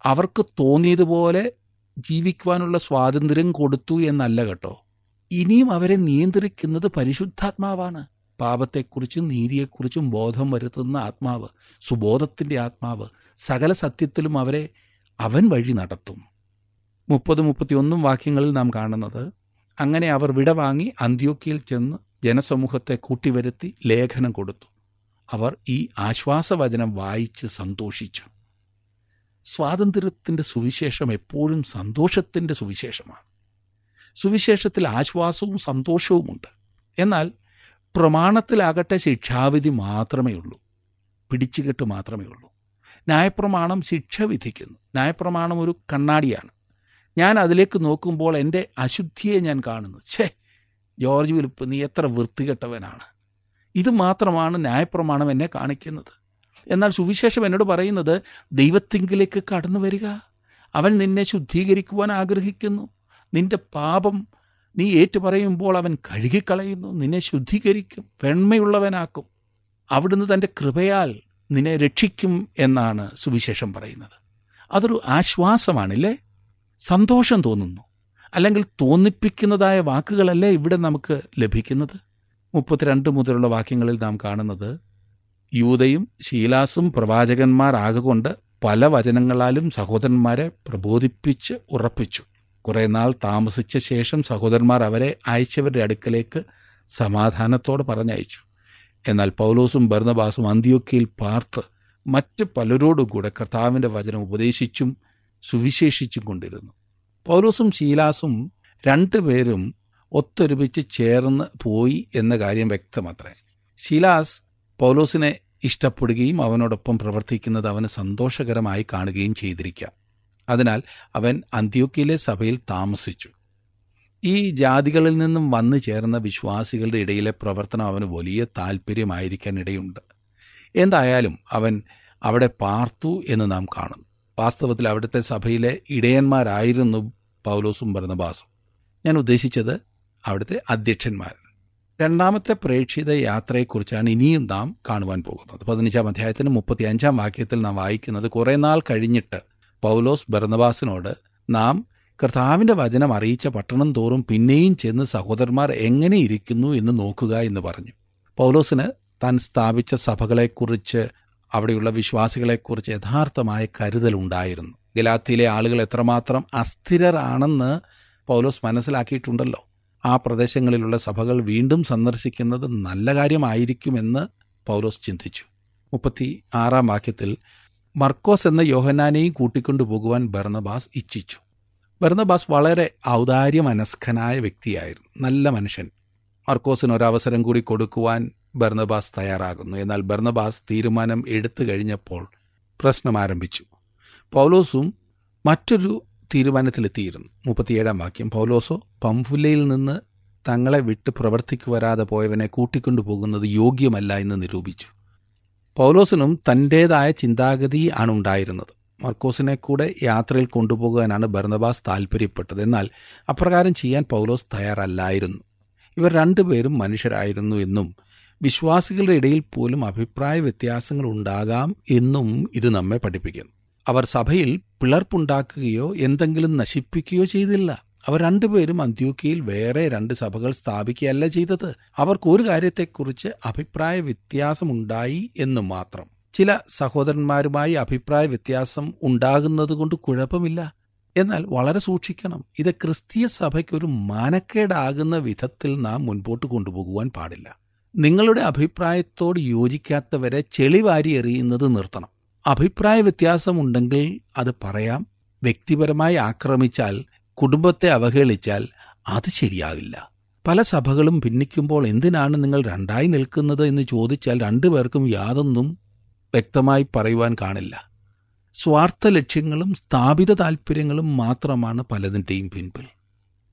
അവർക്ക് തോന്നിയതുപോലെ ജീവിക്കുവാനുള്ള സ്വാതന്ത്ര്യം കൊടുത്തു എന്നല്ല കേട്ടോ. ഇനിയും അവരെ നിയന്ത്രിക്കുന്നത് പരിശുദ്ധാത്മാവാണ്. പാപത്തെക്കുറിച്ചും നീതിയെക്കുറിച്ചും ബോധം വരുത്തുന്ന ആത്മാവ് സുബോധത്തിന്റെ ആത്മാവ് സകല സത്യത്തിലും അവരെ അവൻ വഴി നടത്തും. മുപ്പത് മുപ്പത്തിയൊന്നും വാക്യങ്ങളിൽ നാം കാണുന്നത് അങ്ങനെ അവർ വിടവാങ്ങി അന്ത്യോക്കിയിൽ ചെന്ന് ജനസമൂഹത്തെ കൂട്ടിവരുത്തി ലേഖനം കൊടുത്തു. അവർ ഈ ആശ്വാസവചനം വായിച്ച് സന്തോഷിച്ചു. സ്വാതന്ത്ര്യത്തിന്റെ സുവിശേഷം എപ്പോഴും സന്തോഷത്തിന്റെ സുവിശേഷമാണ്. സുവിശേഷത്തിൽ ആശ്വാസവും സന്തോഷവുമുണ്ട്. എന്നാൽ പ്രമാണത്തിലാകട്ടെ ശിക്ഷാവിധി മാത്രമേ ഉള്ളൂ. പിടിച്ചുകെട്ട് മാത്രമേ ഉള്ളൂ. ന്യായപ്രമാണം ശിക്ഷ വിധിക്കുന്നു. ന്യായപ്രമാണം ഒരു കണ്ണാടിയാണ്. ഞാൻ അതിലേക്ക് നോക്കുമ്പോൾ എന്റെ അശുദ്ധിയെ ഞാൻ കാണുന്നു. ഛേ ജോർജ് വിലിപ്പ് നീ എത്ര വൃത്തികെട്ടവനാണ്. ഇത് മാത്രമാണ് ന്യായപ്രമാണം എന്നെ കാണിക്കുന്നത്. എന്നാൽ സുവിശേഷം എന്നോട് പറയുന്നത് ദൈവത്തിങ്കിലേക്ക് കടന്നു വരിക. അവൻ നിന്നെ ശുദ്ധീകരിക്കുവാൻ ആഗ്രഹിക്കുന്നു. നിന്റെ പാപം നീ ഏറ്റുപറയുമ്പോൾ അവൻ കഴുകിക്കളയുന്നു നിന്നെ ശുദ്ധീകരിക്കും വെണ്മയുള്ളവനാക്കും. അവിടുന്ന് തന്റെ കൃപയാൽ നിന്നെ രക്ഷിക്കും എന്നാണ് സുവിശേഷം പറയുന്നത്. അതൊരു ആശ്വാസമാണില്ലേ? സന്തോഷം തോന്നുന്നു. അല്ലെങ്കിൽ തോന്നിപ്പിക്കുന്നതായ വാക്കുകളല്ലേ ഇവിടെ നമുക്ക് ലഭിക്കുന്നത്? മുപ്പത്തിരണ്ട് മുതലുള്ള വാക്യങ്ങളിൽ നാം കാണുന്നത് യൂതയും ശീലാസും പ്രവാചകന്മാരാകൊണ്ട് പല വചനങ്ങളാലും സഹോദരന്മാരെ പ്രബോധിപ്പിച്ച് ഉറപ്പിച്ചു. കുറെ നാൾ താമസിച്ച ശേഷം സഹോദരന്മാർ അവരെ അയച്ചവരുടെ അടുക്കലേക്ക് സമാധാനത്തോടെ പറഞ്ഞയച്ചു. എന്നാൽ പൗലോസും ഭരണബാസും അന്ത്യോക്കയിൽ പാർത്ത് മറ്റ് പലരോടും കൂടെ കർത്താവിന്റെ വചനം ഉപദേശിച്ചും സുവിശേഷിച്ചും കൊണ്ടിരുന്നു. പൗലോസും ശീലാസും രണ്ടുപേരും ഒത്തൊരുമിച്ച് ചേർന്ന് പോയി എന്ന കാര്യം വ്യക്തമത്രേ. ശീലാസ് പൗലോസിനെ ഇഷ്ടപ്പെടുകയും അവനോടൊപ്പം പ്രവർത്തിക്കുന്നത് അവന് സന്തോഷകരമായി കാണുകയും ചെയ്തിരിക്കാം. അതിനാൽ അവൻ അന്ത്യോക്കിയിലെ സഭയിൽ താമസിച്ചു. ഈ ജാതികളിൽ നിന്നും വന്നു ചേർന്ന വിശ്വാസികളുടെ ഇടയിലെ പ്രവർത്തനം അവന് വലിയ താല്പര്യമായിരിക്കാൻ ഇടയുണ്ട് എന്തായാലും അവൻ അവിടെ പാർത്തു എന്ന് നാം കാണുന്നു. വാസ്തവത്തിൽ അവിടുത്തെ സഭയിലെ ഇടയന്മാരായിരുന്നു പൗലോസും ഭരണബാസും ഞാൻ ഉദ്ദേശിച്ചത് അവിടുത്തെ അധ്യക്ഷന്മാർ. രണ്ടാമത്തെ പ്രേക്ഷിത യാത്രയെക്കുറിച്ചാണ് ഇനിയും നാം കാണുവാൻ പോകുന്നത്. പതിനഞ്ചാം അധ്യായത്തിന് മുപ്പത്തി അഞ്ചാം വാക്യത്തിൽ നാം വായിക്കുന്നത് കുറേ നാൾ കഴിഞ്ഞിട്ട് പൗലോസ് ബർണബാസിനോട് നാം കർത്താവിന്റെ വചനം അറിയിച്ച പട്ടണം തോറും പിന്നെയും ചെന്ന് സഹോദരന്മാർ എങ്ങനെ ഇരിക്കുന്നു എന്ന് നോക്കുക എന്ന് പറഞ്ഞു. പൗലോസിന് താൻ സ്ഥാപിച്ച സഭകളെക്കുറിച്ച് അവിടെയുള്ള വിശ്വാസികളെക്കുറിച്ച് യഥാർത്ഥമായ കരുതലുണ്ടായിരുന്നു ഗലാത്തിയിലെ ആളുകൾ എത്രമാത്രം അസ്ഥിരരാണെന്ന് പൗലോസ് മനസ്സിലാക്കിയിട്ടുണ്ടല്ലോ. ആ പ്രദേശങ്ങളിലുള്ള സഭകൾ വീണ്ടും സന്ദർശിക്കുന്നത് നല്ല കാര്യമായിരിക്കുമെന്ന് പൗലോസ് ചിന്തിച്ചു. മുപ്പത്തി ആറാം വാക്യത്തിൽ മർക്കോസ് എന്ന യോഹനാനെയും കൂട്ടിക്കൊണ്ടുപോകുവാൻ ബർണബാസ് ഇച്ഛിച്ചു. ബർണബാസ് വളരെ ഔദാര്യമനസ്കനായ വ്യക്തിയായിരുന്നു. നല്ല മനുഷ്യൻ. മർക്കോസിന് ഒരവസരം കൂടി കൊടുക്കുവാൻ ബർണബാസ് തയ്യാറാകുന്നു. എന്നാൽ ബർണബാസ് തീരുമാനം എടുത്തു കഴിഞ്ഞപ്പോൾ പ്രശ്നം ആരംഭിച്ചു. പൗലോസും മറ്റൊരു തീരുമാനത്തിലെത്തിയിരുന്നു. മുപ്പത്തിയേഴാം വാക്യം. പൗലോസോ പംഫുലയിൽ നിന്ന് തങ്ങളെ വിട്ട് പ്രവർത്തിക്കു വരാതെ പോയവനെ കൂട്ടിക്കൊണ്ടുപോകുന്നത് യോഗ്യമല്ല എന്ന് നിരൂപിച്ചു. പൗലോസിനും തന്റേതായ ചിന്താഗതി ആണ് ഉണ്ടായിരുന്നത്. മർക്കോസിനെ കൂടെ യാത്രയിൽ കൊണ്ടുപോകാനാണ് ബർണബാസ് താൽപ്പര്യപ്പെട്ടത് എന്നാൽ അപ്രകാരം ചെയ്യാൻ പൗലോസ് തയ്യാറല്ലായിരുന്നു. ഇവർ രണ്ടുപേരും മനുഷ്യരായിരുന്നു എന്നും വിശ്വാസികളുടെ ഇടയിൽ പോലും അഭിപ്രായ വ്യത്യാസങ്ങൾ ഉണ്ടാകാം എന്നും ഇത് നമ്മെ പഠിപ്പിക്കുന്നു. അവർ സഭയിൽ പിളർപ്പുണ്ടാക്കുകയോ എന്തെങ്കിലും നശിപ്പിക്കുകയോ ചെയ്തില്ല. അവർ രണ്ടുപേരും അന്ത്യോക്കിയിൽ വേറെ രണ്ട് സഭകൾ സ്ഥാപിക്കുകയല്ല ചെയ്തത്. അവർക്ക് ഒരു കാര്യത്തെക്കുറിച്ച് അഭിപ്രായ വ്യത്യാസമുണ്ടായി എന്ന് മാത്രം. ചില സഹോദരന്മാരുമായി അഭിപ്രായ വ്യത്യാസം ഉണ്ടാകുന്നതുകൊണ്ട് കുഴപ്പമില്ല. എന്നാൽ വളരെ സൂക്ഷിക്കണം. ഇത് ക്രിസ്തീയ സഭയ്ക്കൊരു മാനക്കേടാകുന്ന വിധത്തിൽ നാം മുൻപോട്ട് കൊണ്ടുപോകുവാൻ പാടില്ല. നിങ്ങളുടെ അഭിപ്രായത്തോട് യോജിക്കാത്തവരെ ചെളിവാരി എറിയുന്നത് നിർത്തണം. അഭിപ്രായ വ്യത്യാസമുണ്ടെങ്കിൽ അത് പറയാം. വ്യക്തിപരമായി ആക്രമിച്ചാൽ കുടുംബത്തെ അവഹേളിച്ചാൽ അത് ശരിയാവില്ല. പല സഭകളും ഭിന്നിക്കുമ്പോൾ എന്തിനാണ് നിങ്ങൾ രണ്ടായി നിൽക്കുന്നത് എന്ന് ചോദിച്ചാൽ രണ്ടുപേർക്കും യാതൊന്നും വ്യക്തമായി പറയുവാൻ കാണില്ല. സ്വാർത്ഥ ലക്ഷ്യങ്ങളും സ്ഥാപിത താൽപ്പര്യങ്ങളും മാത്രമാണ് പലതിന്റെയും പിൻപിൽ.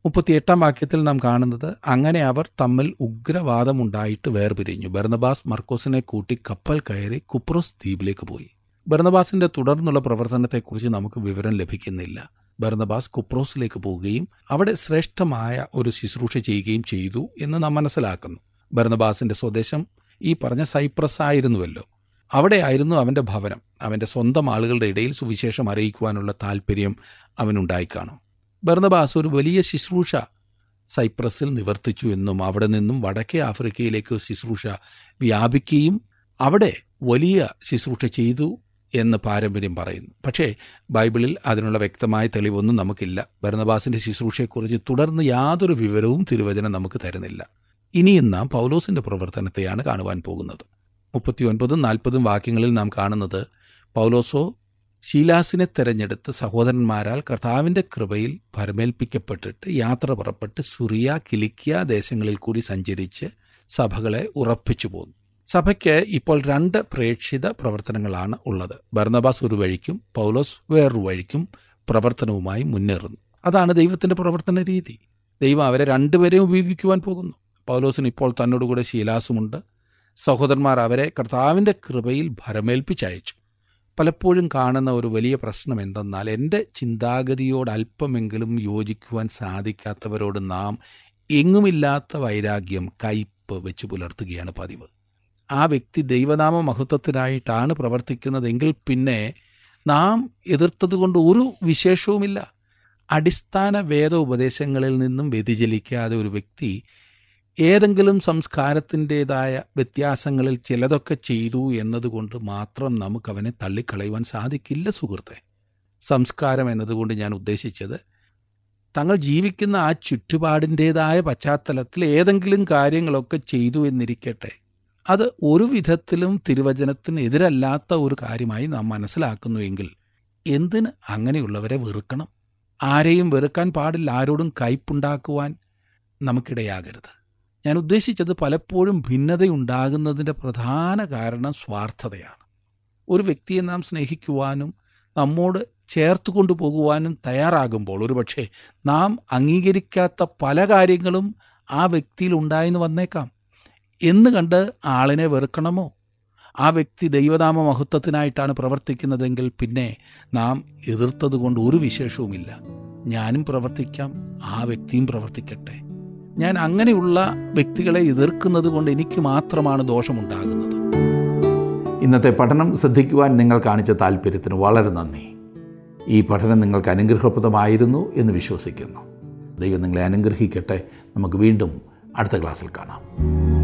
മുപ്പത്തിയെട്ടാം വാക്യത്തിൽ നാം കാണുന്നത് അങ്ങനെ അവർ തമ്മിൽ ഉഗ്രവാദമുണ്ടായിട്ട് വേർപിരിഞ്ഞു. ബർണബാസ് മർക്കോസിനെ കൂട്ടി കപ്പൽ കയറി കുപ്രോസ് ദ്വീപിലേക്ക് പോയി. ബർണബാസിന്റെ തുടർന്നുള്ള പ്രവർത്തനത്തെക്കുറിച്ച് നമുക്ക് വിവരം ലഭിക്കുന്നില്ല. ബർണബാസ് കുപ്രോസിലേക്ക് പോവുകയും അവിടെ ശ്രേഷ്ഠമായ ഒരു ശുശ്രൂഷ ചെയ്യുകയും ചെയ്തു എന്ന് നാം മനസ്സിലാക്കുന്നു. ബർണബാസിന്റെ സ്വദേശം ഈ പറഞ്ഞ സൈപ്രസ് ആയിരുന്നുവല്ലോ. അവിടെയായിരുന്നു അവന്റെ ഭവനം. അവന്റെ സ്വന്തം ആളുകളുടെ ഇടയിൽ സുവിശേഷം അറിയിക്കുവാനുള്ള താല്പര്യം അവനുണ്ടായിക്കാണും ബർണബാസ് ഒരു വലിയ ശുശ്രൂഷ സൈപ്രസിൽ നിവർത്തിച്ചു എന്നും അവിടെ നിന്നും വടക്കേ ആഫ്രിക്കയിലേക്ക് ശുശ്രൂഷ വ്യാപിക്കുകയും അവിടെ വലിയ ശുശ്രൂഷ ചെയ്തു എന്ന് പാരമ്പര്യം പറയുന്നു. പക്ഷേ ബൈബിളിൽ അതിനുള്ള വ്യക്തമായ തെളിവൊന്നും നമുക്കില്ല. ഭരണബാസിന്റെ ശുശ്രൂഷയെക്കുറിച്ച് തുടർന്ന് യാതൊരു വിവരവും തിരുവചനം നമുക്ക് തരുന്നില്ല. ഇനിയും നാം പൗലോസിന്റെ പ്രവർത്തനത്തെയാണ് കാണുവാൻ പോകുന്നത്. മുപ്പത്തിയൊൻപതും നാൽപ്പതും വാക്യങ്ങളിൽ നാം കാണുന്നത് പൗലോസോ ശീലാസിനെ തെരഞ്ഞെടുത്ത് സഹോദരന്മാരാൽ കർത്താവിന്റെ കൃപയിൽ ഭരമേൽപ്പിക്കപ്പെട്ടിട്ട് യാത്ര പുറപ്പെട്ട് സുറിയ കിലിക്കിയ ദേശങ്ങളിൽ കൂടി സഞ്ചരിച്ച് സഭകളെ ഉറപ്പിച്ചു പോന്നു. സഭയ്ക്ക് ഇപ്പോൾ രണ്ട് പ്രേക്ഷിത പ്രവർത്തനങ്ങളാണ് ഉള്ളത്. ഭരണബാസ് ഒരു വഴിക്കും പൗലോസ് വേറൊരു വഴിക്കും പ്രവർത്തനവുമായി മുന്നേറുന്നു. അതാണ് ദൈവത്തിന്റെ പ്രവർത്തന രീതി. ദൈവം അവരെ രണ്ടുപേരെയും ഉപയോഗിക്കുവാൻ പോകുന്നു. പൗലോസിന് ഇപ്പോൾ തന്നോടുകൂടെ ശീലാസുമുണ്ട്. സഹോദരന്മാർ അവരെ കർത്താവിന്റെ കൃപയിൽ ഭരമേൽപ്പിച്ചയച്ചു. പലപ്പോഴും കാണുന്ന ഒരു വലിയ പ്രശ്നം എന്തെന്നാൽ എന്റെ ചിന്താഗതിയോട് അല്പമെങ്കിലും യോജിക്കുവാൻ സാധിക്കാത്തവരോട് നാം എങ്ങുമില്ലാത്ത വൈരാഗ്യം കയ്പ് വെച്ച് പുലർത്തുകയാണ് പതിവ്. ആ വ്യക്തി ദൈവനാമ മഹത്വത്തിനായിട്ടാണ് പ്രവർത്തിക്കുന്നതെങ്കിൽ പിന്നെ നാം എതിർത്തതുകൊണ്ട് ഒരു വിശേഷവുമില്ല. അടിസ്ഥാന വേദ ഉപദേശങ്ങളിൽ നിന്നും വ്യതിചലിക്കാതെ ഒരു വ്യക്തി ഏതെങ്കിലും സംസ്കാരത്തിന്റെതായ വ്യത്യാസങ്ങളിൽ ചിലതൊക്കെ ചെയ്തു എന്നതുകൊണ്ട് മാത്രം നമുക്ക് അവനെ തള്ളിക്കളയുവാൻ സാധിക്കില്ല സുഹൃത്തെ. സംസ്കാരം എന്നതുകൊണ്ട് ഞാൻ ഉദ്ദേശിച്ചത് തങ്ങൾ ജീവിക്കുന്ന ആ ചുറ്റുപാടിന്റെതായ പശ്ചാത്തലത്തിൽ ഏതെങ്കിലും കാര്യങ്ങളൊക്കെ ചെയ്തു എന്നിരിക്കട്ടെ. അത് ഒരു വിധത്തിലും തിരുവചനത്തിന് എതിരല്ലാത്ത ഒരു കാര്യമായി നാം മനസ്സിലാക്കുന്നുവെങ്കിൽ എന്തിന് അങ്ങനെയുള്ളവരെ വെറുക്കണം? ആരെയും വെറുക്കാൻ പാടില്ല ആരോടും കയ്പുണ്ടാക്കുവാൻ നമുക്കിടയാകരുത്. ഞാൻ ഉദ്ദേശിച്ചത് പലപ്പോഴും ഭിന്നതയുണ്ടാകുന്നതിന്റെ പ്രധാന കാരണം സ്വാർത്ഥതയാണ്. ഒരു വ്യക്തിയെ നാം സ്നേഹിക്കുവാനും നമ്മോട് ചേർത്ത് കൊണ്ടുപോകുവാനും തയ്യാറാകുമ്പോൾ ഒരുപക്ഷെ നാം അംഗീകരിക്കാത്ത പല കാര്യങ്ങളും ആ വ്യക്തിയിൽ ഉണ്ടായെന്ന് വന്നേക്കാം. എന്ന് കണ്ട് ആളിനെ വെറുക്കണമോ? ആ വ്യക്തി ദൈവനാമ മഹത്വത്തിനായിട്ടാണ് പ്രവർത്തിക്കുന്നതെങ്കിൽ പിന്നെ നാം എതിർത്തതുകൊണ്ട് ഒരു വിശേഷവുമില്ല. ഞാനും പ്രവർത്തിക്കാം ആ വ്യക്തിയും പ്രവർത്തിക്കട്ടെ. ഞാൻ അങ്ങനെയുള്ള വ്യക്തികളെ എതിർക്കുന്നത് കൊണ്ട് എനിക്ക് മാത്രമാണ് ദോഷമുണ്ടാകുന്നത്. ഇന്നത്തെ പഠനം ശ്രദ്ധിക്കുവാൻ നിങ്ങൾ കാണിച്ച താല്പര്യത്തിന് വളരെ നന്ദി. ഈ പഠനം നിങ്ങൾക്ക് അനുഗ്രഹപ്രദമായിരുന്നു എന്ന് വിശ്വസിക്കുന്നു. ദൈവം നിങ്ങളെ അനുഗ്രഹിക്കട്ടെ. നമുക്ക് വീണ്ടും അടുത്ത ക്ലാസ്സിൽ കാണാം.